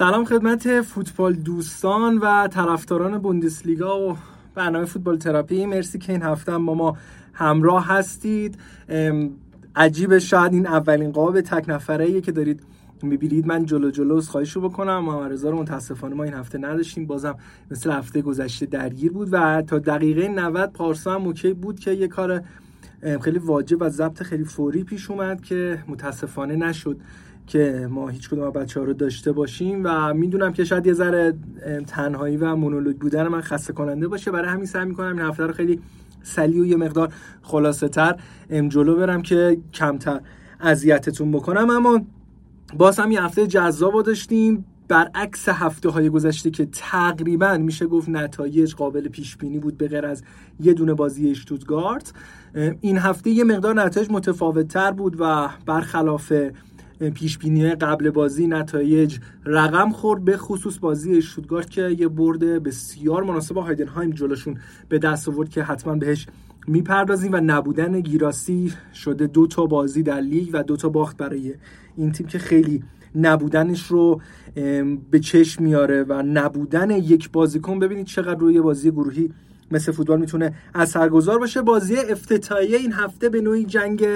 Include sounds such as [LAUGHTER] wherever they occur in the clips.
سلام خدمت فوتبال دوستان و طرفداران بوندسلیگا و برنامه فوتبال تراپی. مرسی که این هفته با ما همراه هستید. عجیبه شاید این اولین قاب تک نفره که دارید می‌بینید. من جلو جلو خواهش رو بکنم. محمد رضا رو متاسفانه ما این هفته نداشتیم. بازم مثل هفته گذشته درگیر بود و تا دقیقه 90 پارسا هم اوکی بود که یه کار خیلی واجب و ضبط خیلی فوری پیش اومد که متاسفانه نشد. که ما هیچ کدوم بچه ها رو داشته باشیم و می‌دونم که شاید یه ذره تنهایی و مونولوگ بودن من خسته کننده باشه. برای همین سعی می‌کنم این هفته رو خیلی سلی و یه مقدار خلاصه تر جلو برم که کمتر اذیتتون بکنم. اما باز هم یه هفته جذاب داشتیم. برعکس هفته های گذشته که تقریبا میشه گفت نتایج قابل پیش بینی بود به غیر از یه دونه بازی اشتوتگارت این هفته یه مقدار نتایج متفاوت تر بود و برخلاف پیش بینی قبل بازی نتایج رقم خورد به خصوص بازی اشتوتگارت که یه برد بسیار مناسب هایدنهایم جلوشون به دست آورد که حتما بهش می‌پردازیم و نبودن گیراسی شده دو تا بازی در لیگ و دو تا باخت برای این تیم که خیلی نبودنش رو به چشم میاره و نبودن یک بازیکن. ببینید چقدر روی بازی گروهی مثل فوتبال می‌تونه اثرگذار باشه. بازی افتتاحیه این هفته به نوعی جنگ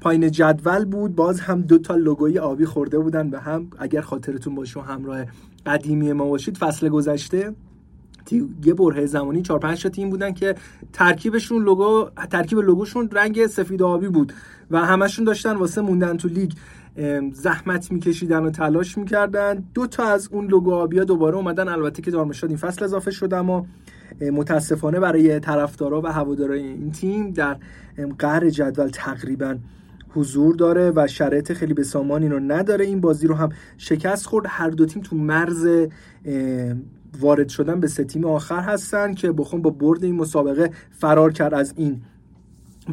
پایین جدول بود. باز هم دو تا لوگوی آبی خورده بودن به هم اگر خاطرتون باشه و همراه قدیمی ما باشید فصل گذشته یه برهه زمانی 4 5 تا تیم بودن که ترکیبشون لوگو ترکیب لوگوشون رنگ سفید آبی بود و همشون داشتن واسه موندن تو لیگ زحمت میکشیدن و تلاش می‌کردن. دو تا از اون لوگو آبیا دوباره اومدن. البته که دارمشاد این فصل اضافه شد اما متاسفانه برای طرفدارا و هوادارای این تیم در قهر جدول تقریبا حضور داره و شرایط خیلی به سامان رو نداره. این بازی رو هم شکست خورد. هر دو تیم تو مرز وارد شدن به سه تیم آخر هستن که بخون با برد این مسابقه فرار کرد از این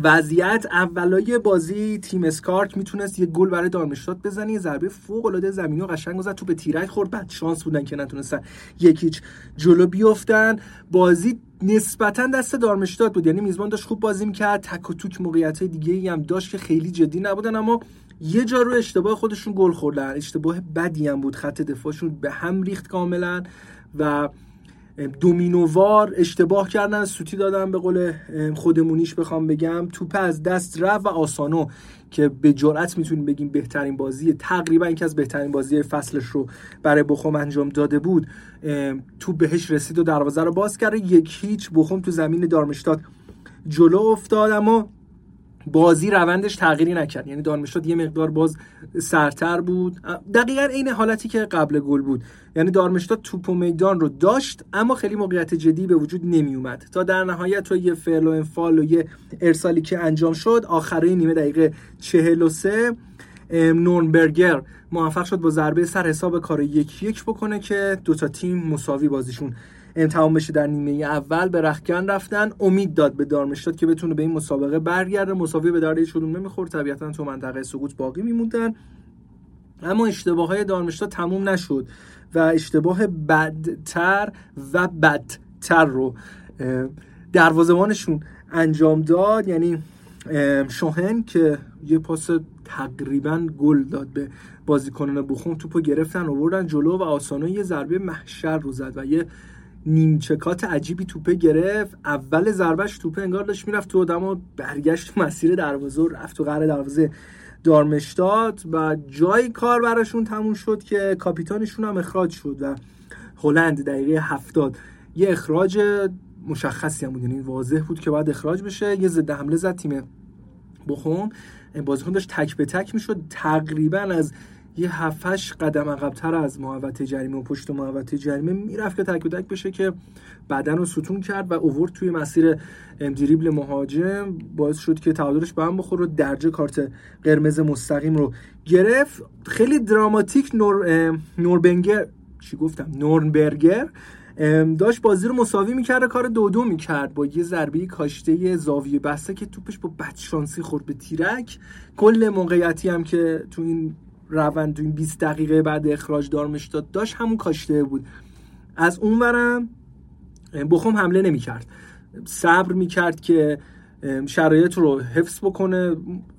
وضعیت اولای بازی تیم اسکارک می‌تونست یه گل برای دارمشتات بزنه یه ضربه فوق العاده زمینی و قشنگ زد تو به تیرک خورد. بعد شانس بودن که نتونستن یکیچ جلو بیفتن. بازی نسبتا دست دارمشتات بود. یعنی میزبان داشت خوب بازی می‌کرد. تک و توک موقعیت دیگه ای هم داشت که خیلی جدی نبودن اما یه جا رو اشتباه خودشون گل خوردن. اشتباه بدی هم بود. خط دفاعشون به هم ریخت کاملا و دومینووار اشتباه کردن سوتی دادن به قول خودمونیش بخوام بگم. توپ از دست رفت و آسانو که به جرأت می‌تونیم بگیم بهترین بازی تقریبا یکی از بهترین بازی فصلش رو برای بخوم انجام داده بود. توپ بهش رسید و دروازه رو باز کرد. یک هیچ بخوم تو زمین دارمشتاد جلو افتاد. اما بازی روندش تغییری نکرد. یعنی دارمشتاد یه مقدار باز سرتر بود. دقیقا عین حالتی که قبل گل بود. یعنی دارمشتاد توپ و میدان رو داشت اما خیلی موقعیت جدی به وجود نمی اومد تا در نهایت تو یه فعل و انفال و یه ارسالی که انجام شد آخره نیمه دقیقه 43 نورنبرگر موفق شد با ضربه سر حساب کار یک یک بکنه که دوتا تیم مساوی بازیشون تمام بشه در نیمه اول به رخکن رفتن. امید داد به دارمشتاد که بتونه به این مسابقه برگرده. مساوی به درد شدون نمی‌خورد. طبیعتا تو منطقه سقوط باقی میموندن. اما اشتباه های دارمشتاد تموم نشد و اشتباه بدتر و بدتر رو دروازه‌بانشون انجام داد. یعنی شوهن که یه پاس تقریبا گل داد به بازیکنان بخون توپو گرفتن آوردن جلو و آسانو یه ضربه محشر رو زد و یه نیمچکات عجیبی توپه گرفت. اول ضربش توپه انگار داشت می‌رفت تو آدم برگشت مسیر دروازه و رفت تو قره دروازه دارمشتاد و جای کار براشون تموم شد که کاپیتانشون هم اخراج شد و هلند دقیقه هفتاد. یه اخراج مشخصی هم بود یعنی واضح بود که باید اخراج بشه. یه ضد حمله زد تیم بخوم بازیکن داشت تک به تک می‌شد. تقریبا از یه هفتش قدم عقبتر از محوطه جریمه و پشت محوطه جریمه می‌رفت که تک تک بشه که بدن رو ستون کرد و اوورد توی مسیر دریبل مهاجم. باعث شد که تعادلش به هم بخور و درجه کارت قرمز مستقیم رو گرفت. خیلی دراماتیک نور نوربنگر چی گفتم؟ نورنبرگر داشت بازی رو مساوی می‌کرد کار دو دو می‌کرد. با یه ضربه کاشته زاویه بسته که توپش با بدشانسی خورد به تیرک. کل موقعیتی هم که تو این روند تو این 20 دقیقه بعد اخراج دارمشتاد داشت همون کاشته بود. از اون برم بخوم حمله نمی‌کرد. صبر می‌کرد که شرایط رو حفظ بکنه.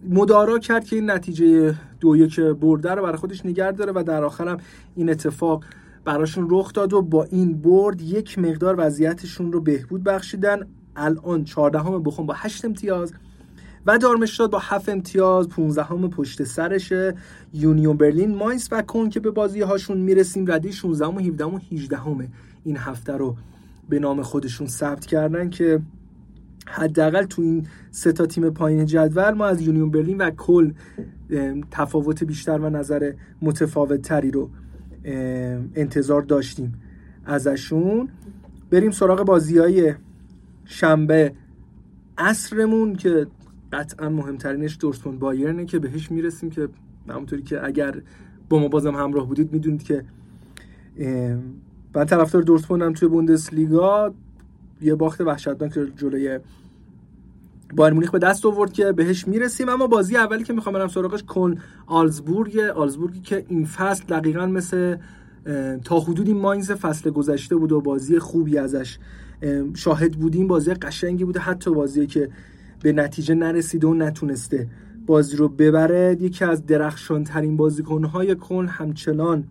مدارا کرد که این نتیجه دو یک برده رو برای خودش نگرد داره و در آخرم این اتفاق براشون رخ داد و با این برد یک مقدار وضعیتشون رو بهبود بخشیدن. الان 14 همه بخون با 8 امتیاز. و دارمشتاد با 7 امتیاز 15 همه پشت سرشه یونیون برلین ماینس و کن که به بازی هاشون می‌رسیم. ردی 16 و 17 و 18 همه این هفته رو به نام خودشون ثبت کردن که حداقل تو این سه تا تیم پایین جدول ما از یونیون برلین و کل تفاوت بیشتر و نظر متفاوت تری رو انتظار داشتیم ازشون. بریم سراغ بازی های شنبه اصرمون که قطعا مهمترینش دورتموند بایرنه که بهش می‌رسیم که همونطوری که اگر با ما بازم همراه بودید می‌دونید که من طرفدار دورتموندم توی بوندسلیگا یه باخت وحشتناک جلوی بایر مونیخ به دست آورد که بهش می‌رسیم. اما بازی اولی که می‌خوام برم سراغش کن آلزبورگ. آلزبورگی که این فصل دقیقا مثل تا حدودی ماینز فصل گذشته بود و بازی خوبی ازش شاهد بودیم. بازی قشنگی بوده حتی بازی که به نتیجه نرسیده و نتونسته بازی رو ببره. یکی از درخشان ترین بازیکنهای کن همچنان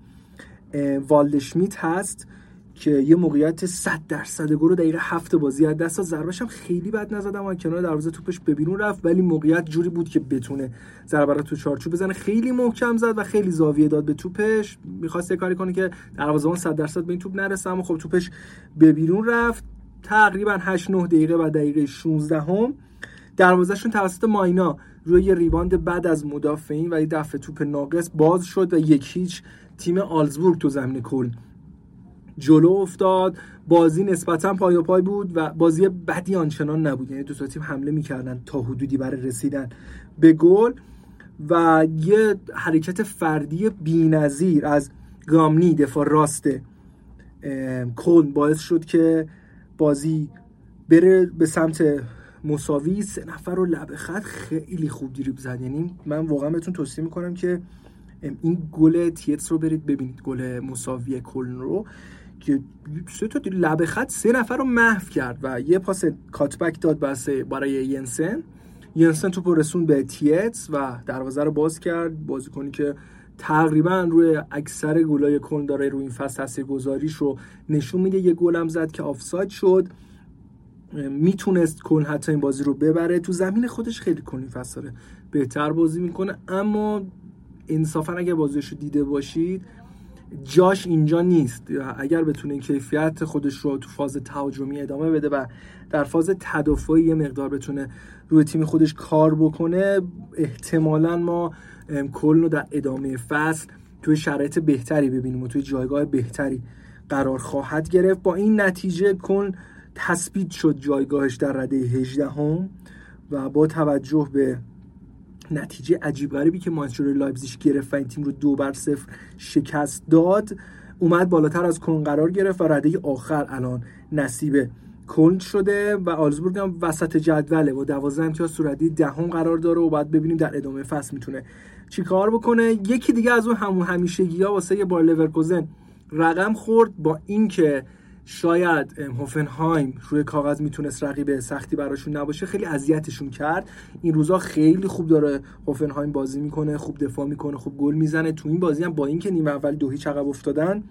والدشمیت هست که یه موقعیت 100 درصد گل دقیقه هفت بازی از دست ضربش هم خیلی بد نزدم و کنار دروازه توپش به بیرون رفت ولی موقعیت جوری بود که بتونه ضربه رو تو چارچوب بزنه. خیلی محکم زد و خیلی زاویه داد به توپش. می‌خواست کاری کنه که دروازه‌بان 100 درصد به این توپ نرسه اما خب توپش به بیرون رفت. تقریبا 8 9 دقیقه و دقیقه 16 هم دروازهشون توسط ماینا. روی ریباند بعد از مدافعین و یه دفع توپ ناقص باز شد و یک هیچ تیم آلزبورگ تو زمین کل. جلو افتاد. بازی نسبتا پای و پای بود و بازی بدی آنچنان نبود. یعنی دو تا تیم حمله می‌کردن تا حدودی برای رسیدن به گل. و یه حرکت فردی بینظیر از گامنی دفاع راست کل باعث شد که بازی بره به سمت مساوی سه نفر رو لبه خط خیلی خوب دریب زد. یعنی من واقعا بهتون توصیه می‌کنم که این گل تیتس رو برید ببینید گل مساوی کلن رو که سه تا لبه خط سه نفر رو محو کرد و یه پاس کاتبک داد برای ینسن. ینسن تو رسون به تیتس و دروازه رو باز کرد. بازیکنی که تقریبا روی اکثر گلای کلن داره روی این فصل گذاریش رو نشون میده. یه گلم زد که آفساید شد. می‌تونست کن حتی این بازی رو ببره. تو زمین خودش خیلی کنی فصل بهتر بازی می‌کنه. اما انصافا اگر بازیش رو دیده باشید جاش اینجا نیست. اگر بتونه کیفیت خودش رو تو فاز تهاجمی ادامه بده و در فاز تدافعی یه مقدار بتونه روی تیم خودش کار بکنه احتمالا ما کل رو در ادامه فصل توی شرایط بهتری ببینیم و توی جایگاه بهتری قرار خواهد گرفت. با این نتیجه کن تثبیت شد جایگاهش در رده 18 هم و با توجه به نتیجه عجیب غریبی که مانچستر لایپزیگ گرفت و این تیم رو دو بر صفر شکست داد اومد بالاتر از کلن قرار گرفت و رده آخر الان نصیب کلن شده و ولفسبورگ هم وسط جدوله. و 12 امتیاز تو رتبه دهم قرار داره و بعد ببینیم در ادامه فصل می‌تونه چیکار بکنه. یکی دیگه از اون همون همیشگی ها واسه بایر لورکوزن رقم خورد با اینکه شاید هوفنهایم روی کاغذ می‌تونست رقیب سختی براشون نباشه خیلی اذیتشون کرد. این روزا خیلی خوب داره هوفنهایم بازی می‌کنه خوب دفاع می‌کنه خوب گل می‌زنه. تو این بازی هم با اینکه نیمه اول دو هیچ عقب افتادن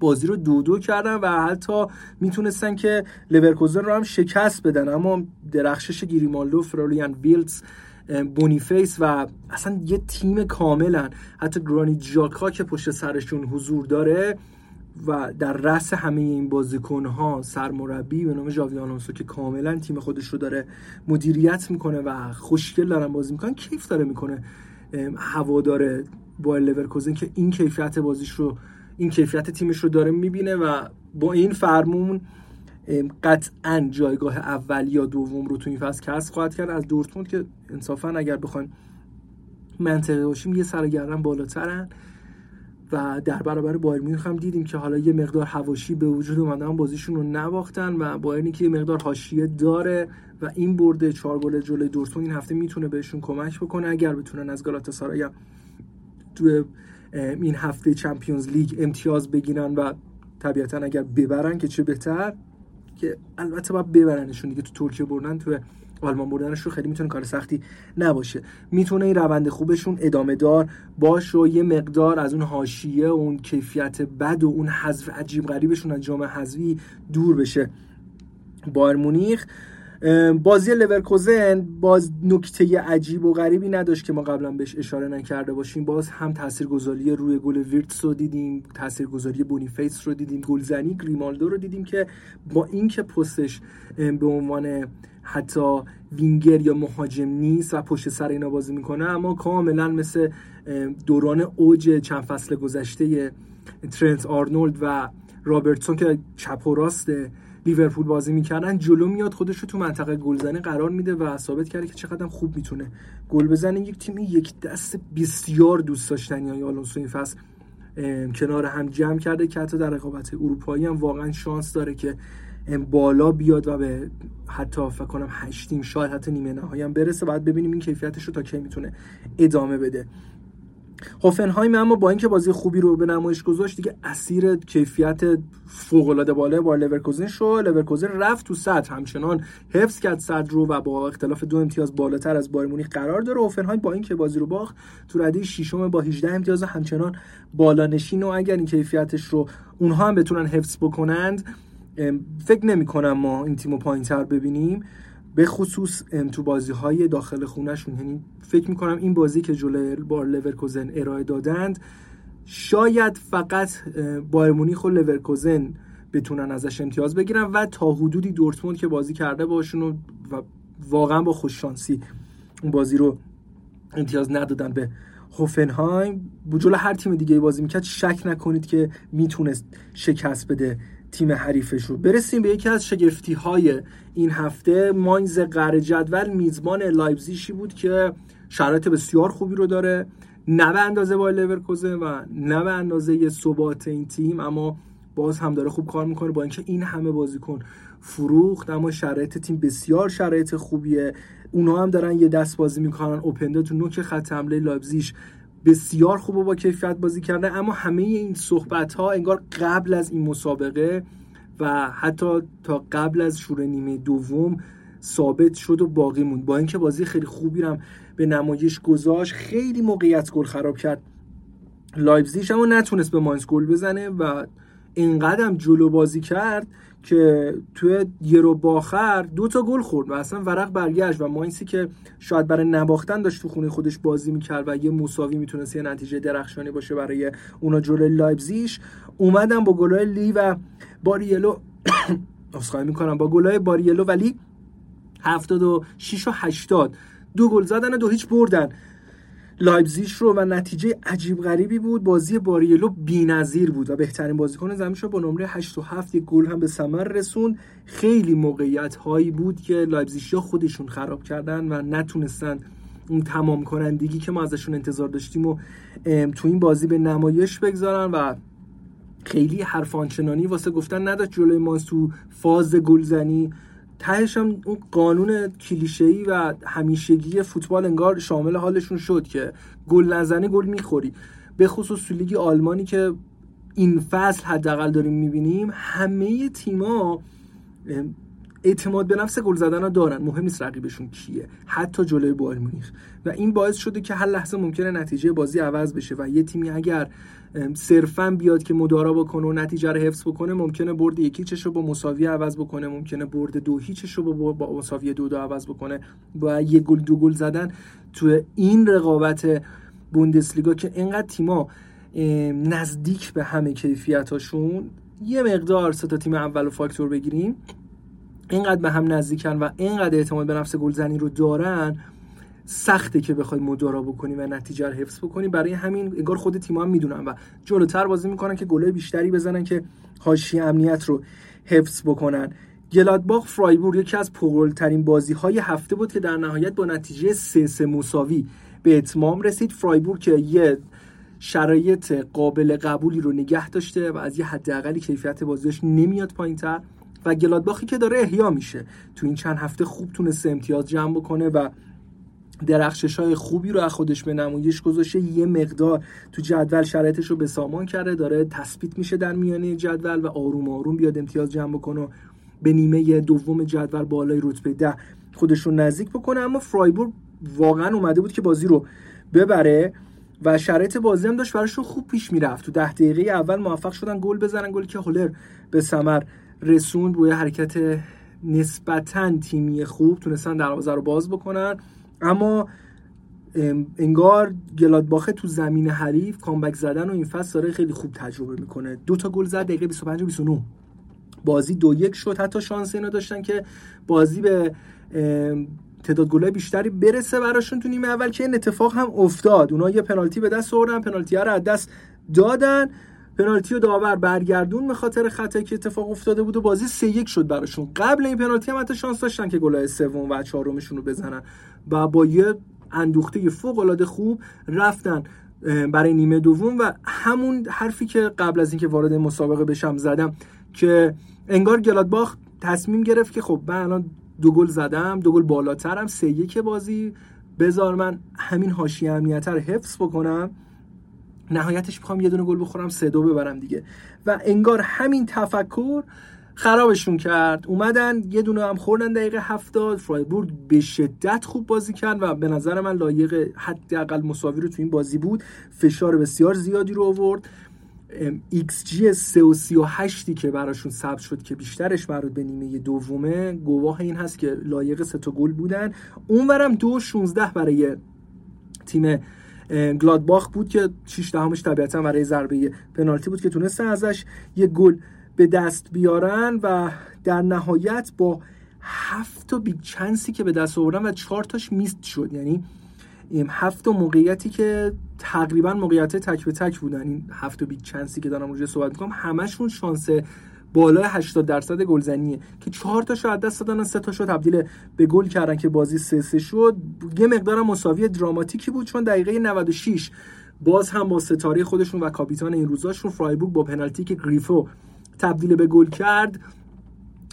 بازی رو دو دو کردن و حتی می‌تونستن که لورکوزن رو هم شکست بدن. اما درخشش گریمالدو فلوریان ویرتس بونیفیس و اصلا یه تیم کاملا حتی گرانیت ژاکا که پشت سرشون حضور داره و در رأس همه این بازیکنها سرمربی به نام ژابی آلونسو که کاملا تیم خودش رو داره مدیریت می‌کنه و خوشگل دارن بازی می‌کنن کیف داره می‌کنه هوادار با لورکوزن که این کیفیت بازیش رو این کیفیت تیمش رو داره می‌بینه و با این فرمون قطعا جایگاه اول یا دوم رو تو این فصل کسب خواهد کرد. از دورتموند که انصافا اگر بخوایم منطقه باشیم یه سرگردن بالاترن. و در برابر بایر مونیخ هم دیدیم که حالا یه مقدار هواشی به وجود اومدن بازیشون رو نباختن و بایرنی که یه مقدار حاشیه داره و این برده چهار گل جلوی دورتموند این هفته می‌تونه بهشون کمک بکنه اگر بتونن از گالاتاسارای تو این هفته چمپیونز لیگ امتیاز بگیرن و طبیعتا اگر ببرن که چه بهتر؟ که البته باید ببرنشون دیگه تو ترکیه بردن تو آلمان بردنش رو خیلی می‌تونه کار سختی نباشه. می‌تونه این روند خوبشون ادامه دار باش و یه مقدار از اون حاشیه و اون کیفیت بد و اون حذف عجیب غریبشون از جام حذفی دور بشه. بایرن مونیخ بازی لورکوزن باز نکته عجیب و غریبی نداشت که ما قبلا بهش اشاره نکرده باشیم. باز هم تاثیرگذاری روی گل ویرتس رو دیدیم تاثیرگذاری بونیفیس رو دیدیم گلزنی گریمالدو رو دیدیم که با اینکه پستش به عنوان حتی وینگر یا مهاجم نیست و پشت سر اینا بازی می‌کنه اما کاملا مثل دوران اوج چند فصل گذشته ترنت آرنولد و رابرتسون که چپ و راست لیورپول بازی می‌کردن جلو میاد خودش رو تو منطقه گلزنی قرار میده و ثابت کرده که چقدر خوب می‌تونه گل بزنه. یک تیمی یک دست بسیار دوست داشتنی های آلونسو این فصل کنار هم جمع کرده که حتی در رقابت اروپایی هم واقعا شانس داره که بالا بیاد و به حتی فکر کنم هشتیم شاید حتی نیمه نهایی هم برسه. بعد ببینیم این کیفیتش رو تا کی می‌تونه ادامه بده. هوفنهایم اما با اینکه بازی خوبی رو به نمایش گذاشت دیگه اسیر کیفیت فوق العاده بالا بایر لورکوزن شد لورکوزن رفت تو صدر. همچنان حفظ کرد صدر رو و با اختلاف دو امتیاز بالاتر از بایرن مونیخ قرار داره. هوفنهایم با اینکه بازی رو باخت تو رده ششم با 18 امتیاز همچنان بالا نشین و اگر این کیفیتش رو اونها هم بتونن حفظ بکنند فکر نمی کنم ما این تیمو پایینتر ببینیم. به خصوص تو بازی های داخل خونهشون یعنی فکر می‌کنم این بازی که جلوی بار لورکوزن ارائه دادند شاید فقط بایر مونیخ و لورکوزن بتونن ازش امتیاز بگیرن و تا حدودی دورتموند که بازی کرده باشون و واقعا با خوششانسی اون بازی رو امتیاز ندادن به هوفنهایم. جلو هر تیم دیگه بازی می‌کرد شک نکنید که می‌تونست شکست بده تیم حریفش رو برسیم به یکی از شگفتی های این هفته. ماینز قره جدول میزبان لایبزیشی بود که شرایط بسیار خوبی رو داره. نه به اندازه با لورکوزن و نه به اندازه ثبات این تیم اما باز هم داره خوب کار می‌کنه با اینکه این همه بازیکن فروخت اما شرایط تیم بسیار شرایط خوبیه. اونا هم دارن یه دست بازی می‌کنن اوپندا تو نوک خط حمله لایبزیش بسیار خوب و با کیفیت بازی کرده. اما همه این صحبت ها انگار قبل از این مسابقه و حتی تا قبل از شروع نیمه دوم ثابت شد و باقی موند. با اینکه بازی خیلی خوبی رو هم به نمایش گذاشت خیلی موقعیت گل خراب کرد لایپزیگ اما نتونست به ماینز گل بزنه و اینقدر جلو بازی کرد که توی رو باخر دو تا گل خورد و اصلا ورق برگشت و ماینسی که شاید برای نباختن داشت تو خونه خودش بازی می‌کرد و یه مساوی می‌تونست یه نتیجه درخشانی باشه برای اونا جلوی لایبزیش اومدن با گلای لی و باریلو [COUGHS] اسخای می‌کنم با گلای باریلو ولی 76 و 80 دو گل زدن و دو هیچ بردن. لایبزیش رو و نتیجه عجیب غریبی بود. بازی باریلو بی‌نظیر بود و بهترین بازیکن زمین شد با نمره 8 و 7 یک گل هم به ثمر رسون خیلی موقعیت هایی بود که ها خودشون خراب کردن و نتونستن اون تمام کنندگی که ما ازشون انتظار داشتیم و تو این بازی به نمایش بگذارن و خیلی حرف آنچنانی واسه گفتن نداشت. جلوی ما تو فاز گلزنی تهش هم اون قانون کلیشه‌ای و همیشگی فوتبال انگار شامل حالشون شد که گل نزنه گل می‌خوری. به خصوص لیگ آلمانی که این فصل حداقل داریم می‌بینیم همه تیما اعتماد به نفس گل زدن ها دارن. مهم نیست رقیبشون کیه. حتی جلوی بایر مونیخ. و این باعث شده که هر لحظه ممکنه نتیجه بازی عوض بشه و یه تیمی اگر صرفا بیاد که مدارا بکنه و نتیجه رو حفظ بکنه ممکنه برد یکیچش رو با مساوی عوض بکنه ممکنه برد دو هیچش رو با, مساوی دو دو عوض بکنه با یه گل دو گل زدن تو این رقابت بوندسلیگا که اینقدر تیما نزدیک به همه کیفیتاشون یه مقدار سه تا تیم اول و فاکتور بگیریم. اینقدر به هم نزدیکن و اینقدر اعتماد به نفس گلزنی رو دارن سخته که بخوای مدارا بکنی و نتیجه رو حفظ بکنی. برای همین انگار خود تیم هم می‌دونن و جلوتر بازی می‌کنن که گله بیشتری بزنن که حاشیه امنیت رو حفظ بکنن. گلادباخ فرایبور یکی از ترین بازی های هفته بود که در نهایت با نتیجه سه سه مساوی به اتمام رسید. فرایبور که یه شرایط قابل قبولی رو نگه داشته و از یه حداقلی کیفیت بازیش نمیاد پایینتر. و گلادباخی که داره احیا میشه. تو این چند هفته خوب تونسته امتیاز جمع بکنه و درخشش های خوبی رو از خودش به نمایش گذاشته. یه مقدار تو جدول شرایطش رو به سامان کرده. داره تثبیت میشه در میانه جدول و آروم آروم بیاد امتیاز جمع بکنه و به نیمه دوم جدول بالای رتبه ده خودشون نزدیک بکنه. اما فرایبورگ واقعا اومده بود که بازی رو ببره و شرایط بازی هم داشت براشون خوب پیش می‌رفت. تو ده دقیقه اول موفق شدن گل بزنن گلی که هولر به ثمر رسوند با حرکت نسبتا تیمی خوب تونستن دروازه رو باز بکنن. اما انگار گلادباخه تو زمین حریف کامبک زدن و این فصل داره خیلی خوب تجربه می‌کنه. دو تا گل زد دقیقه 25 و 29 بازی دو یک شد. حتی شانس اینو داشتن که بازی به تعداد گلای بیشتری برسه براشون تو نیمه اول که این اتفاق هم افتاد. اونا یه پنالتی به دست آوردن پنالتی رو از دست دادن. پنالتی و داور برگردون به خاطر خطایی که اتفاق افتاده بود و بازی سه یک شد براشون. قبل این پنالتی هم حتی شانس داشتن که گلای سوم و چهارمشون رو بزنن و با یه اندوخته فوق العاده خوب رفتن برای نیمه دوم و همون حرفی که قبل از اینکه وارد مسابقه بشم زدم که انگار گلادباخ تصمیم گرفت که خب من الان دو گل زدم دو گل بالاترم سه یک بازی بذار من همین حاشیه امنیت رو حفظ بکنم. نهایتش می‌خوام یه دونه گل بخورم سه دو ببرم دیگه. و انگار همین تفکر خرابشون کرد. اومدن یه دونه هم خوردن دقیقه هفتاد. فرایبورگ به شدت خوب بازی کرد و به نظر من لایق حداقل مساوی رو تو این بازی بود. فشار بسیار زیادی رو آورد. XG 3 و 38 که براشون ثبت شد که بیشترش مربوط به نیمه دومه گواه این هست که لایق سه تا گل بودن. اونورم دو 16 برای تیم گلادباخ بود که 6 دهمش طبیعتا برای ضربه پنالتی بود که تونستن ازش یه گل به دست بیارن و در نهایت با هفت تا big chance ی که به دست آوردن و چهار تاش missed شد. یعنی هفت تا موقعیتی که تقریبا موقعیت تک به تک بودن. این هفت big chance ی که دارم روی صحبت می‌کنم همشون شانس بالای 80 درصد گلزنیه که چهار تا شو از دست دادن سه تا شد تبدیل به گل کردن که بازی سه سه شد. یه مقدار مساوی دراماتیکی بود چون دقیقه 96 باز هم با ستاره خودشون و کاپیتان این روزاشون فرایبورگ با پنالتی که گریفو تبدیل به گل کرد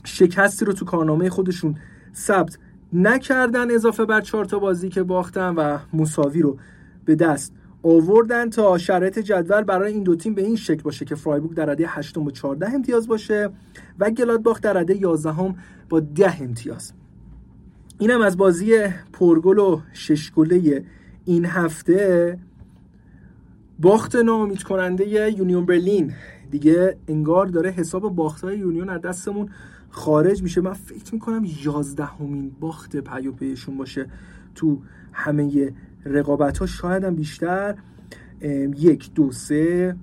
شکستی رو تو کارنامه خودشون ثبت نکردن اضافه بر چهار تا بازی که باختن و مساوی رو به دست آوردن تا شرایط جدول برای این دو تیم به این شکل باشه که فرایبورگ در رده 8 با 14 امتیاز باشه و گلادباخ در رده 11 با 10 امتیاز. اینم از بازی پرگل و شش گله این هفته. باخت ناامید کننده یونیون برلین. دیگه انگار داره حساب باختای یونیون از دستمون خارج میشه. من فکر می‌کنم یازدهمین باخت پیوپیشون باشه تو همه رقابت ها شاید هم بیشتر یک دو سه.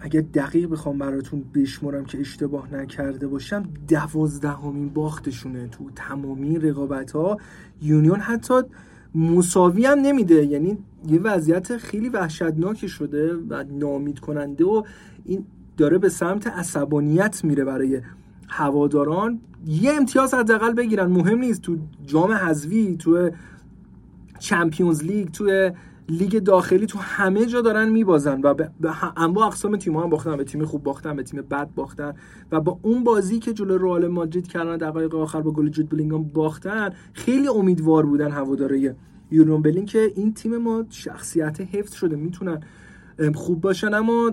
اگه دقیق بخوام براتون بشمرم که اشتباه نکرده باشم دوازدهمین باختشونه تو تمامی رقابت ها یونیون حتی مساوی هم نمیده. یعنی یه وضعیت خیلی وحشتناکی شده و نامید کننده و این داره به سمت عصبانیت میره برای هواداران. یه امتیاز حداقل بگیرن. مهم نیست. تو جام حذفی تو چمپیونز لیگ تو لیگ داخلی تو همه جا دارن میبازن و به انواع اقسام تیم هم باختن به تیم خوب باختن به تیم بد باختن و با اون بازی که جلو رئال مادرید کردن دقایق آخر با گل جود بلینگام باختن خیلی امیدوار بودن هواداره یورون بلین که این تیم ما شخصیت حفظ شده می‌تونن خوب باشن. اما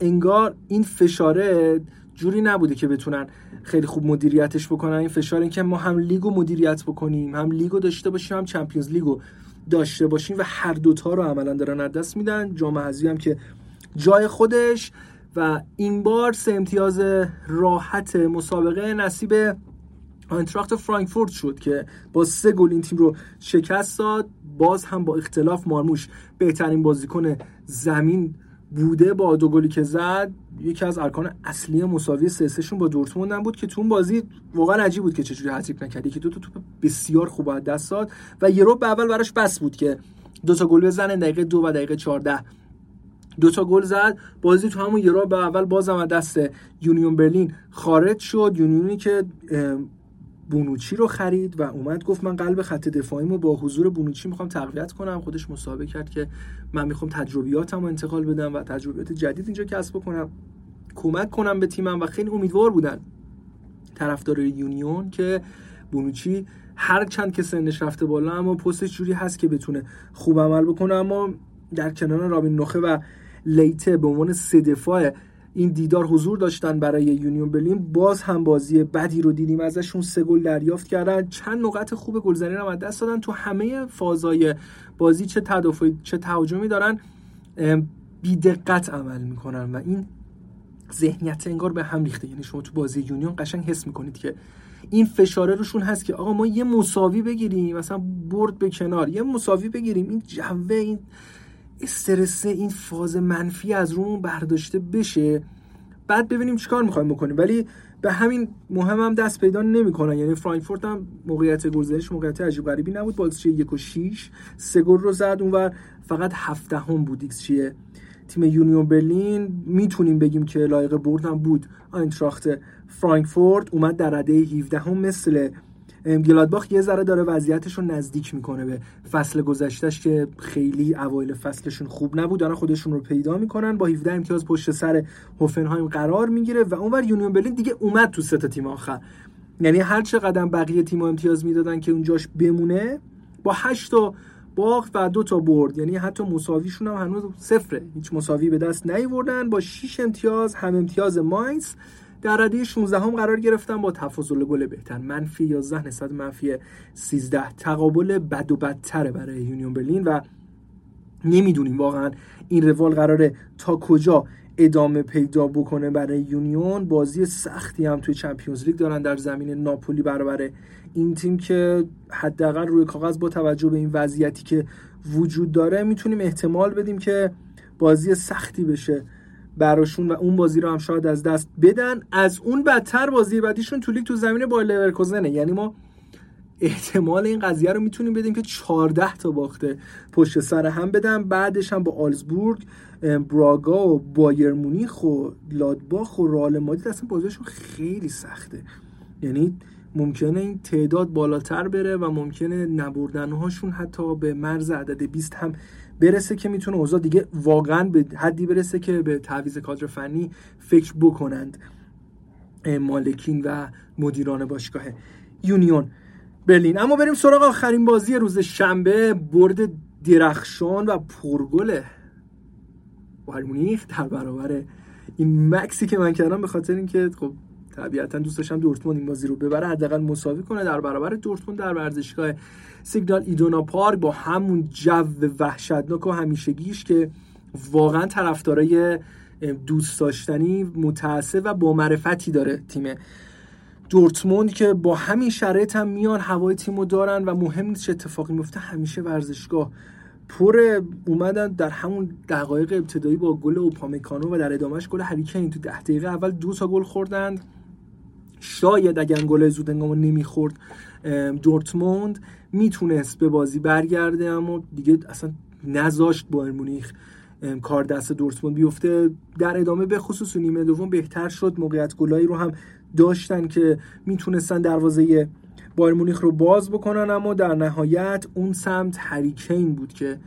انگار این فشاره جوری نبوده که بتونن خیلی خوب مدیریتش بکنن. این فشار این که ما هم لیگو مدیریت بکنیم هم لیگو داشته باشیم هم چمپیونز لیگو. داشته باشیم و هر دوتا رو عملا دارن از دست میدن. جام حذفی هم که جای خودش و این بار سه امتیاز راحت مسابقه نصیب آنتراخت فرانکفورت شد که با سه گل این تیم رو شکست داد. باز هم با اختلاف مارموش بهترین بازیکن زمین بوده با دو گلی که زد یکی از ارکان اصلی مساوی سه سه با دورتموند هم بود که تو اون بازی واقعا عجیب بود که چجوری هت‌تریک نکردی که دو تا توپ بسیار خوب از دست داد و یه ربع اول براش بس بود که دو تا گل بزنه دقیقه دو و دقیقه 14 دو تا گل زد بازی تو همون یه ربع اول بازم از دست یونیون برلین خارج شد. یونیونی که بونوچی رو خرید و اومد گفت من قلب خط دفاعیمو با حضور بونوچی می‌خوام تقویت کنم. خودش مسابقه کرد که من می‌خوام تجربیاتم رو انتقال بدم و تجربیات جدید اینجا کسب کنم کمک کنم به تیمم و خیلی امیدوار بودن طرفدار یونیون که بونوچی هر چند که سنش رفته بالا اما پستش جوری هست که بتونه خوب عمل بکنه. اما در کنار رابین نخه و لیته به عنوان سه دفاع این دیدار حضور داشتن برای یونیون برلین باز هم بازی بدی رو دیدیم ازشون. سه گل دریافت کردن. چند نقاط خوب گلزنی رو از دست دادن. تو همه فازای بازی چه تدافعی چه تهاجمی دارن بی دقت عمل می‌کنن و این ذهنیت انگار به هم ریخته. یعنی شما تو بازی یونیون قشنگ حس می‌کنید که این فشاره روشون هست که آقا ما یه مساوی بگیریم مثلا برد به کنار یه مساوی بگیریم. این جوه این استرس این فاز منفی از رومون برداشته بشه. بعد ببینیم چیکار می‌خوایم بکنیم. ولی به همین مهم هم دست پیدا نمی‌کنن. یعنی فرانکفورت هم موقعیت گلزنیش موقعیت عجیب غریبی نبود. با ایکس یک و 6 سه گل رو زد. اونور فقط هفته بود. ایکس تیم یونیون برلین. می‌تونیم بگیم که لایق برد هم بود. آینتراخت فرانکفورت اومد در رده 17 هم مثل گلادباخ یه ذره داره وضعیتش رو نزدیک می‌کنه به فصل گذشتهش که خیلی اوایل فصلشون خوب نبود دارن خودشون رو پیدا می‌کنن. با 17 امتیاز پشت سر هوفنهایم قرار می‌گیره و اونور یونیون برلین دیگه اومد تو سه تیم آخر. یعنی هر چه قدم بقیه تیم امتیاز می‌دادن که اونجاش بمونه با 8 تا باخت و دو تا برد. یعنی حتی مساویشون هم هنوز صفره. هیچ مساوی به دست نیوردن. با 6 امتیاز هم امتیاز ماینز. در رده 16 هم قرار گرفتن با تفاضل گل بهتر. منفی 11 نسبت منفی 13 تقابل بد و بدتره برای یونیون برلین و نمی‌دونیم واقعا این روال قراره تا کجا ادامه پیدا بکنه برای یونیون. بازی سختی هم توی چمپیونز لیگ دارن در زمین ناپولی برابر این تیم که حداقل روی کاغذ با توجه به این وضعیتی که وجود داره می‌تونیم احتمال بدیم که بازی سختی بشه براشون و اون بازی رو هم شاید از دست بدن. از اون بدتر بازی بعدیشون تو لیگ تو زمین با لورکوزنه یعنی ما احتمال این قضیه رو می‌تونیم بدیم که 14 تا باخته پشت سر هم بدن. بعدش هم با آلزبورگ براگا و بایر مونیخ و لادباخ و رال مادید اصلا بازیشون خیلی سخته. یعنی ممکنه این تعداد بالاتر بره و ممکنه نبردنهاشون حتی به مرز عدد 20 هم برسه که می‌تونه اوضاع دیگه واقعا به حدی برسه که به تعویض کادر فنی فکر بکنند مالکین و مدیران باشگاه یونیون برلین. اما بریم سراغ آخرین بازی روز شنبه برد درخشان و پرگل بایر در برابر این مکسی که من کردم به خاطر اینکه خب طبیعتا دوست داشتم دورتموند این بازی رو ببره حداقل مساوی کنه در برابر دورتموند در ورزشگاه سیگنال ایدونا پارک با همون جو وحشتناک و همیشگیش که واقعا طرفدارای دوست داشتنی متعصب و با معرفتی داره تیم دورتموند که با همین شرایط هم میان هوای تیمو دارن و مهم نیست چه اتفاقی میفته همیشه ورزشگاه پر اومدن. در همون دقایق ابتدایی با گل اوپامکانو و در ادامهش گل هریکین تو ده دقیقه اول دو تا گل خوردند. شاید اگر گل زود نمی‌خورد دورتموند می‌تونست به بازی برگرده اما دیگه اصلا نذاشت با مونیخ کار دست دورتموند بیفته. در ادامه به خصوص نیمه دوم بهتر شد. موقعیت گلایی رو هم داشتن که می‌تونستن دروازه بایر مونیخ رو باز بکنن اما در نهایت اون سمت هریکین بود که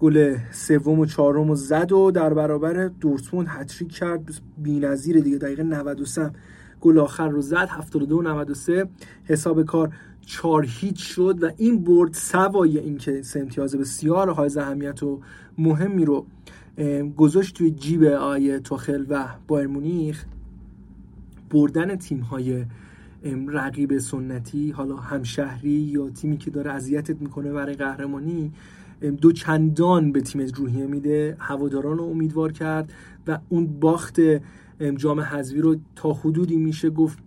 گل سوم و چهارم و زد و در برابر دورتموند هتریک کرد. بی‌نظیر دیگه دقیقه 93 گل آخر رو زد 72 93 حساب کار 4 هیچ شد و این برد سوای اینکه سه امتیاز بسیار های اهمیت و مهمی رو گذاشت توی جیب آیه توخل و بایر مونیخ. بردن تیم های رقیب سنتی حالا همشهری یا تیمی که داره اذیتت می‌کنه برای قهرمانی دو چندان به تیم روحیه میده. هواداران رو امیدوار کرد و اون باخت جام حذفی رو تا حدودی میشه گفت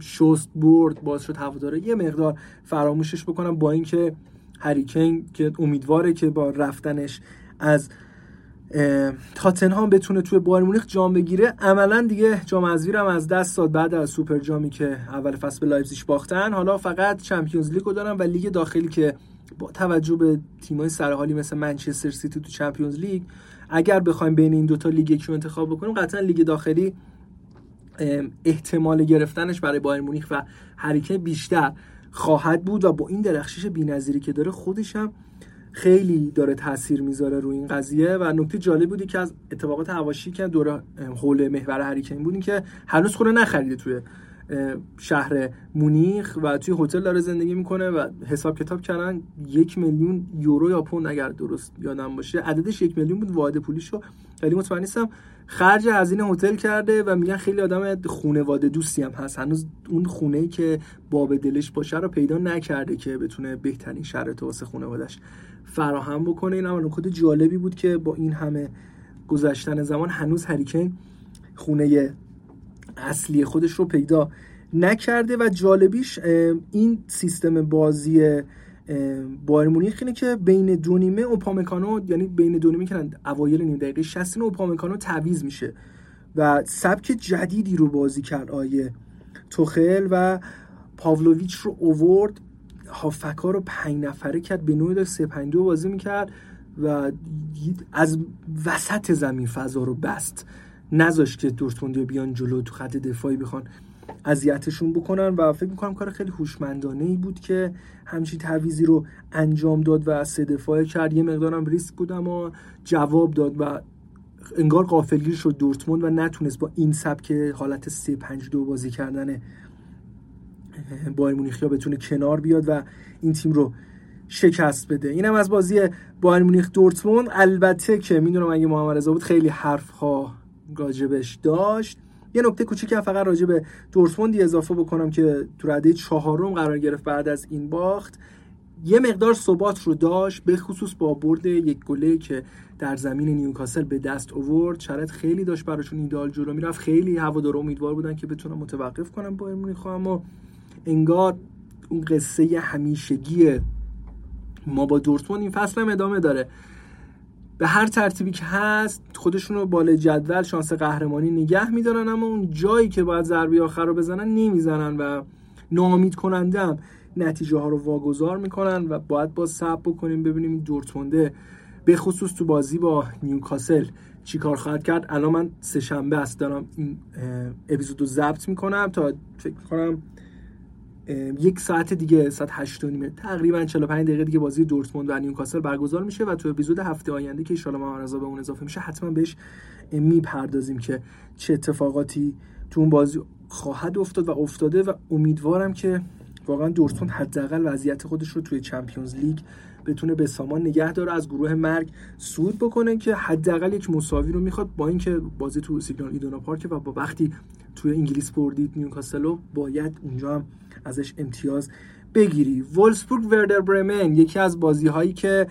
شست برد باعث شد هوادارا یه مقدار فراموشش بکنم با اینکه هری کین که امیدواره که با رفتنش از تاتنهام بتونه توی بایرن مونیخ جام بگیره. عملا دیگه جام حذفی هم از دست داد بعد از سوپر جامی که اول فصل به لایپزیگ باختن. حالا فقط چمپیونز لیگو دارن و لیگ داخلی که با توجه به تیمای سرحالی مثل منچستر سیتی تو چمپیونز لیگ اگر بخوایم بین این دوتا لیگ یکی انتخاب بکنیم قطعا لیگ داخلی احتمال گرفتنش برای بایر مونیخ و هریکه بیشتر خواهد بود و با این درخشش بی‌نظیری که داره خودش هم خیلی داره تاثیر می‌ذاره روی این قضیه و نکته جالب بودی که از اتفاقات هواشی که دوره حول محور هریکین بودین که هنوز خونه نخریده توی شهر مونیخ و توی هتل داره زندگی می‌کنه و حساب کتاب کردن یک میلیون یورو یا پوند اگر درست یادم باشه. عددش یک میلیون بود واحد پولیشو. ولی مطمئن نیستم خرج هزینه هتل کرده و میگن خیلی آدم خونواده دوستی هم هست. هنوز اون خونه که باب دلش باشه رو پیدا نکرده که بتونه بهترین شرایط واسه خونوادش فراهم بکنه. این هم نکته جالبی بود که با این همه گذشتن زمان هنوز هریکن خونه اصلی خودش رو پیدا نکرده و جالبیش این سیستم بازی بایر مونیخ اینه که بین دو نیمه اوپامکانو یعنی بین دو نیمه که اوایل نیم دقیقه 60 اوپامکانو تعویض میشه و سبک جدیدی رو بازی کرد آیه توخل و پاولویچ رو اوورد. هافکا رو پنج نفره کرد به نوعی داشت 3 5 بازی می‌کرد و از وسط زمین فضا رو بست. نذاشت که دورتموندی بیان جلو تو خط دفاعی بخوان اذیتشون بکنن و فکر می‌کنم کار خیلی هوشمندانه ای بود که همچین تعویزی رو انجام داد و سه دفاعه کرد. یه مقدارم ریسک بود اما جواب داد و انگار قافلگیر شد دورتموند و نتونست با این سبک حالت 3 5 2 بازی کردن بایر مونیخیا بتونه کنار بیاد و این تیم رو شکست بده. اینم از بازی بایر مونیخ دورتموند. البته که می‌دونم اگه محمد بود خیلی حرف ها راجبش داشت. یه نکته کوچیک فقط راجع به دورتموندی اضافه بکنم که تو رده چهارم قرار گرفت بعد از این باخت. یه مقدار ثبات رو داشت به خصوص با برد یک گله که در زمین نیوکاسل به دست اوورد شرط خیلی داشت براشون ایدال جلو می‌رفت. خیلی هوادار امیدوار بودن که بتونن متوقف کنم با مونیخ اما انگار اون قصه همیشگی ما با دورتموند این فصل هم ادامه داره. به هر ترتیبی که هست خودشون رو بالا جدول شانس قهرمانی نگه میدارن اما اون جایی که باید ضربه آخر رو بزنن نمی‌زنن و ناامید کننده هم نتیجه ها رو واگذار می‌کنن و باید با صبر بکنیم ببینیم دورتمونده به خصوص تو بازی با نیوکاسل چیکار خواهد کرد. الان من سه شنبه است دارم این اپیزود رو ضبط می‌کنم تا فکر کنم یک ساعت دیگه ساعت 8 و نیمه تقریبا 45 دقیقه دیگه بازی دورتموند و نیوکاسل برگزار میشه و تو اپیزود هفته آینده که ان ما رضا به اون اضافه میشه حتما بهش می‌پردازیم که چه اتفاقاتی تو اون بازی خواهد افتاد و افتاده و امیدوارم که واقعا دورتموند حداقل وضعیت خودش رو توی چمپیونز لیگ بتونه به سامان نگه داره از گروه مرگ صعود بکنه که حداقل یک مساوی رو می‌خواد با اینکه بازی تو سیگنال ایدونا پارک و با وقتی توی انگلیس بردید نیوکاسلو باید اونجا هم ازش امتیاز بگیری. وولسبورگ وردر برمن یکی از بازی هایی که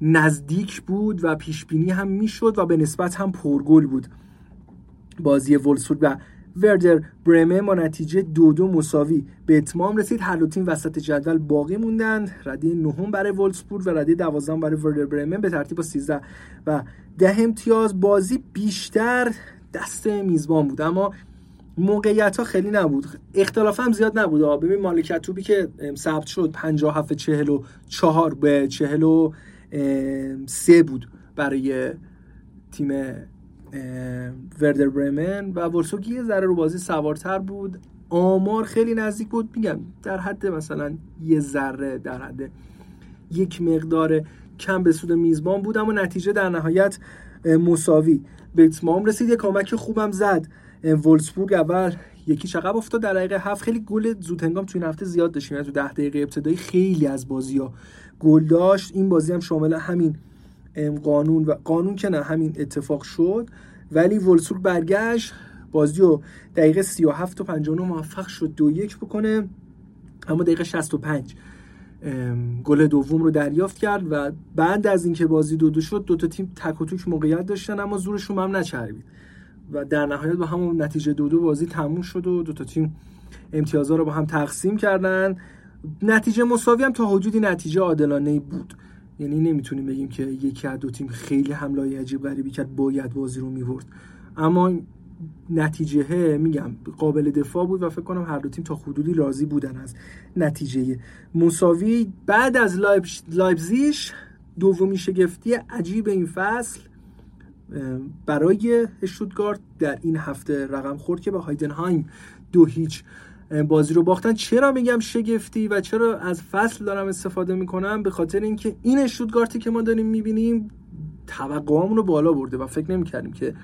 نزدیک بود و پیش بینی هم می‌شد و به نسبت هم پرگل بود بازی وولسبورگ و وردر برمن با نتیجه دو دو مساوی. به اتمام رسید هر دو تیم وسط جدول باقی موندن رده نهم برای وولسبورگ و رده دوازدهم برای وردر برمن به ترتیب با 13 و ده امتیاز بازی بیشتر دست میزبان بود. اما موقعیت ها خیلی نبود. اختلاف هم زیاد نبود. ببین مالکیت توبی که ثبت شد 57 44 به 43 بود برای تیم وردر برمن و ورسوگ یه ذره رو بازی سوارتر بود. آمار خیلی نزدیک بود. میگم در حد مثلا یه ذره در حد یک مقدار کم به سود میزبان بود اما نتیجه در نهایت مساوی. به اتمام رسید. یه کامک خوبم زد. وولسبورگ اول یکی چقب افتاد در دقیقه هفت. خیلی گل زود هنگام توی این هفته زیاد داشتیم یعنی تو ده دقیقه ابتدایی خیلی از بازی ها گل داشت. این بازی هم شامل همین قانون و قانون که نه همین اتفاق شد. ولی وولسبورگ برگشت بازی رو دقیقه 37 و 59 موفق شد دو یک بکنه. اما دقیقه 65 گل دوم رو دریافت کرد و بعد از اینکه بازی دو دو شد دو تا تیم تک و توک موقعیت داشتن اما زورشون هم نچربید. و در نهایت با همون نتیجه دو دو بازی تموم شد و دو تا تیم امتیازها رو با هم تقسیم کردن. نتیجه مساوی هم تا حدودی نتیجه عادلانه بود. یعنی نمی‌تونیم بگیم که یکی از دو تیم خیلی حمله عجیب غریبی کرد باید بازی رو می‌برد. اما نتیجه میگم قابل دفاع بود و فکر کنم هر دو تیم تا حدودی راضی بودن از نتیجه. مساوی بعد از لایپزیش دومی شگفتی عجیب این فصل برای اشتوتگارت در این هفته رقم خورد که به هایدنهایم دو هیچ بازی رو باختن. چرا میگم شگفتی و چرا از فصل دارم استفاده می‌کنم؟ به خاطر اینکه این اشتوتگارتی که ما داریم می‌بینیم توقعامون رو بالا برده و فکر نمی‌کردیم که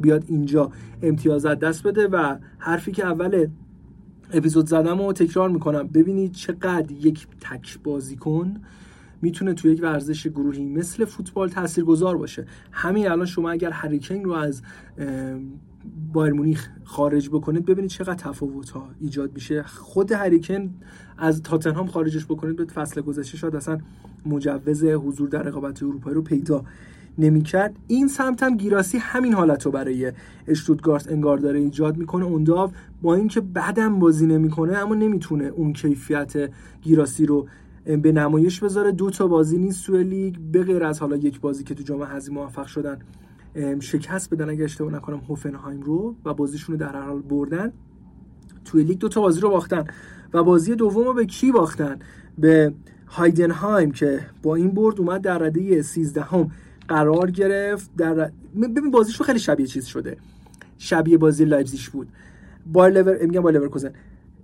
بیاد اینجا امتیازات دست بده و حرفی که اول اپیزود زدم و تکرار می‌کنم. ببینید چقدر یک تک بازیکن می‌تونه توی یک ورزش گروهی مثل فوتبال تاثیرگذار باشه. همین الان شما اگر هریکین رو از بایر مونیخ خارج بکنید ببینید چقدر تفاوت ها ایجاد میشه. خود هریکن از تاتنهام خارجش بکنید به فصل گذشته شاید اصلا مجوز حضور در رقابت اروپایی رو پیدا نمی‌کرد. این سمت هم گیراسی همین حالت رو برای اشتوتگارت انگار داره ایجاد می‌کنه. اونداو با اینکه بعدم بازی نمی‌کنه اما نمی‌تونه اون کیفیت گیراسی رو به نمایش بذاره. دو تا بازی نیست توی لیگ. به غیر از حالا یک بازی که تو جام حذفی موفق شدن شکست بدن اگه اشتباه نکنم هوفنهایم رو و بازیشون رو در هر حال بردن. توی لیگ دو تا بازی رو باختن و بازی دوم رو به کی باختن؟ به هایدنهایم که با این برد اومد در رده 13 هم قرار گرفت. در ببین بازیشون خیلی شبیه چیز شده. شبیه بازی لایپزیگ بود. بایر لور میگم بایر لورکوزن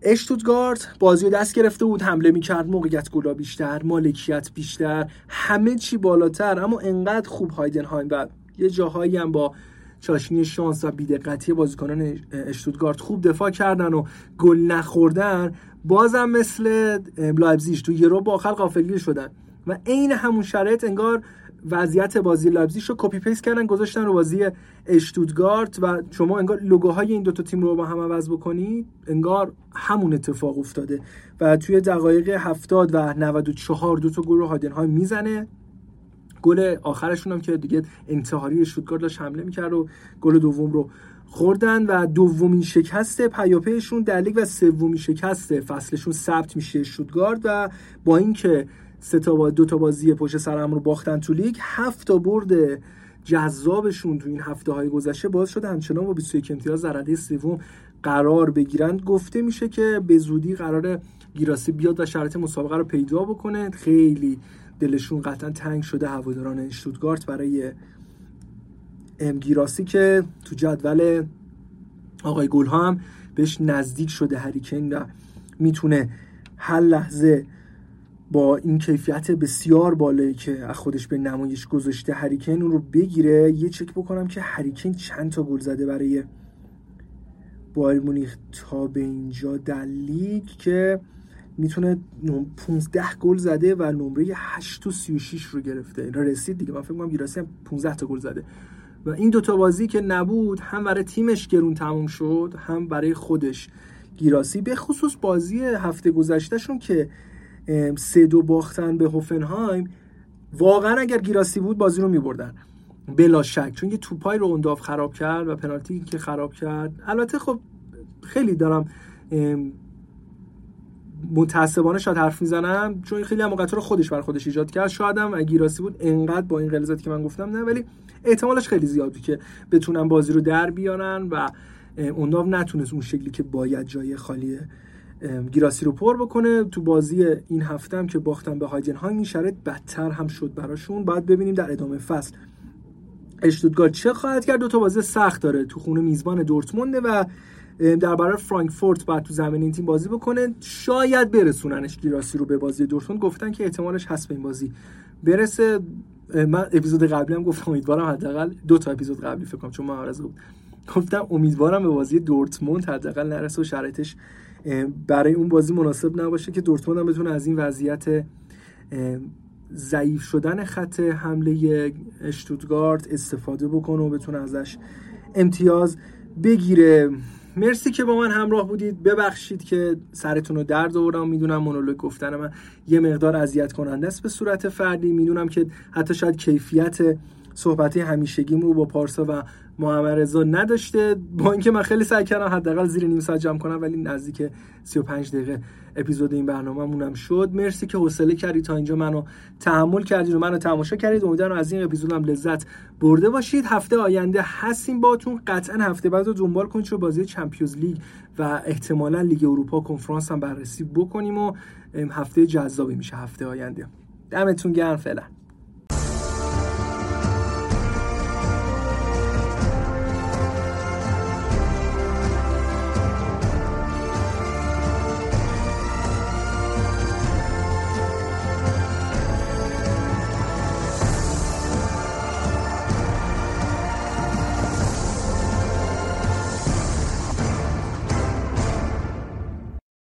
اشتوتگارت بازی رو دست گرفته بود حمله می‌کرد موقعیت گلا بیشتر مالکیت بیشتر همه چی بالاتر اما انقدر خوب هایدنهایم و یه جاهایی هم با چاشنی شانس و بیدقتی بازیکنان اشتوتگارت خوب دفاع کردن و گل نخوردن بازم مثل لایپزیگ تو یه ربع آخر غافلگیر شدن. و عین همون شرایط انگار وضعیت بازی لایپزیگ رو copy paste کردن گذاشتن رو بازی اشتوتگارت و شما انگار لوگوهای این دوتا تیم رو با هم عوض بکنید انگار همون اتفاق افتاده. و توی دقایق 70 و 94 دو تا گل رو هایدنهایم می‌زنه. گل آخرشون هم که دیگه انتحاری اشتوتگارت داشت حمله می‌کرد و گل دوم رو خوردن و دومین شکست پیاپیشون در لیگ و سومین شکست فصلشون ثبت میشه شوتگارد و با اینکه سه تا با دو تا بازی پشت سر هم رو باختن تو لیگ هفت تا برد جذابشون تو این هفته های گذشته باز شده. همچنان با 21 امتیاز در رده سوم قرار بگیرن گفته میشه که به زودی قرار گیراسی بیاد و شرط مسابقه رو پیدا بکنه. خیلی دلشون قطعا تنگ شده هواداران اشتوتگارت برای گیراسی که تو جدول آقای گل هم بهش نزدیک شده هریکن و می‌تونه هر لحظه با این کیفیت بسیار بالایی که از خودش به نمایش گذاشته هریکن اون رو بگیره یه چک بکنم که هریکن چند تا گل زده برای بایر مونیخ تا به اینجا در لیگ که می‌تونه 15 گل زده و نمره 8 و 36 رو گرفته. اینا رسید دیگه. من فکر کنم گیراسی هم 15 تا گل زده. و این دوتا بازی که نبود هم برای تیمش گرون تموم شد هم برای خودش گیراسی. به خصوص بازی هفته گذشتهشون که سه دو باختن به هوفنهایم واقعا اگر گیراسی بود بازی رو میبردن. بلا شک. چون یه توپای رو اونداف خراب کرد و پنالتی که خراب کرد. البته خب خیلی دارم متعصبانه شاید حرف می‌زنم چون خیلی هم رو خودش بر خودش ایجاد کرد. شاید هم گیراسی بود انقدر با این غلظاتی که من گفتم نه ولی احتمالش خیلی زیاد بود که بتونن بازی رو در بیارن و اونداو نتونست اون شکلی که باید جای خالی گیراسی رو پر بکنه. تو بازی این هفته هم که باختن به ها این شرط بدتر هم شد براشون. باید ببینیم در ادامه فصل. اشتوتگارت چه خواهد کرد؟ دو تا بازی سخت داره. تو خونه میزبان دورتمونده و در برای فرانکفورت بعد تو زمین این تیم بازی بکنه. شاید برسوننش گیراسی رو به بازی دورتموند. گفتن که احتمالش هست به این بازی برسه. من اپیزود قبلی هم گفتم امیدوارم حداقل دو تا اپیزود قبلی فکر کنم چون معارضه بود. گفتم امیدوارم به بازی دورتموند حداقل نرسه و شرایطش برای اون بازی مناسب نباشه که دورتموند هم بتونه از این وضعیت ضعیف شدن خط حمله اشتوتگارت استفاده بکنه و بتونه ازش امتیاز بگیره. مرسی که با من همراه بودید. ببخشید که سرتون رو درد آوردم. می‌دونم مونولوگ گفتن من یه مقدار اذیت کننده است به صورت فردی. می‌دونم که حتی شاید کیفیت صحبتی همیشگیم رو با پارسا و محمد رضا نداشته. با اینکه من خیلی سعی کردم حداقل زیر نیم ساعت جمع کنم ولی نزدیک 35 دقیقه اپیزود این برنامه مونم شد. مرسی که حوصله کردید تا اینجا منو تحمل کردید و منو تماشا کردید. امیدوارم از این اپیزودم لذت برده باشید. هفته آینده هستیم باتون قطعا هفته بعد رو دنبال کنید. چون بازی چمپیونز لیگ و احتمالا لیگ اروپا کنفرانس هم بررسی بکنیم و هفته جذابی میشه. هفته آینده. دمتون گرم. فعلا.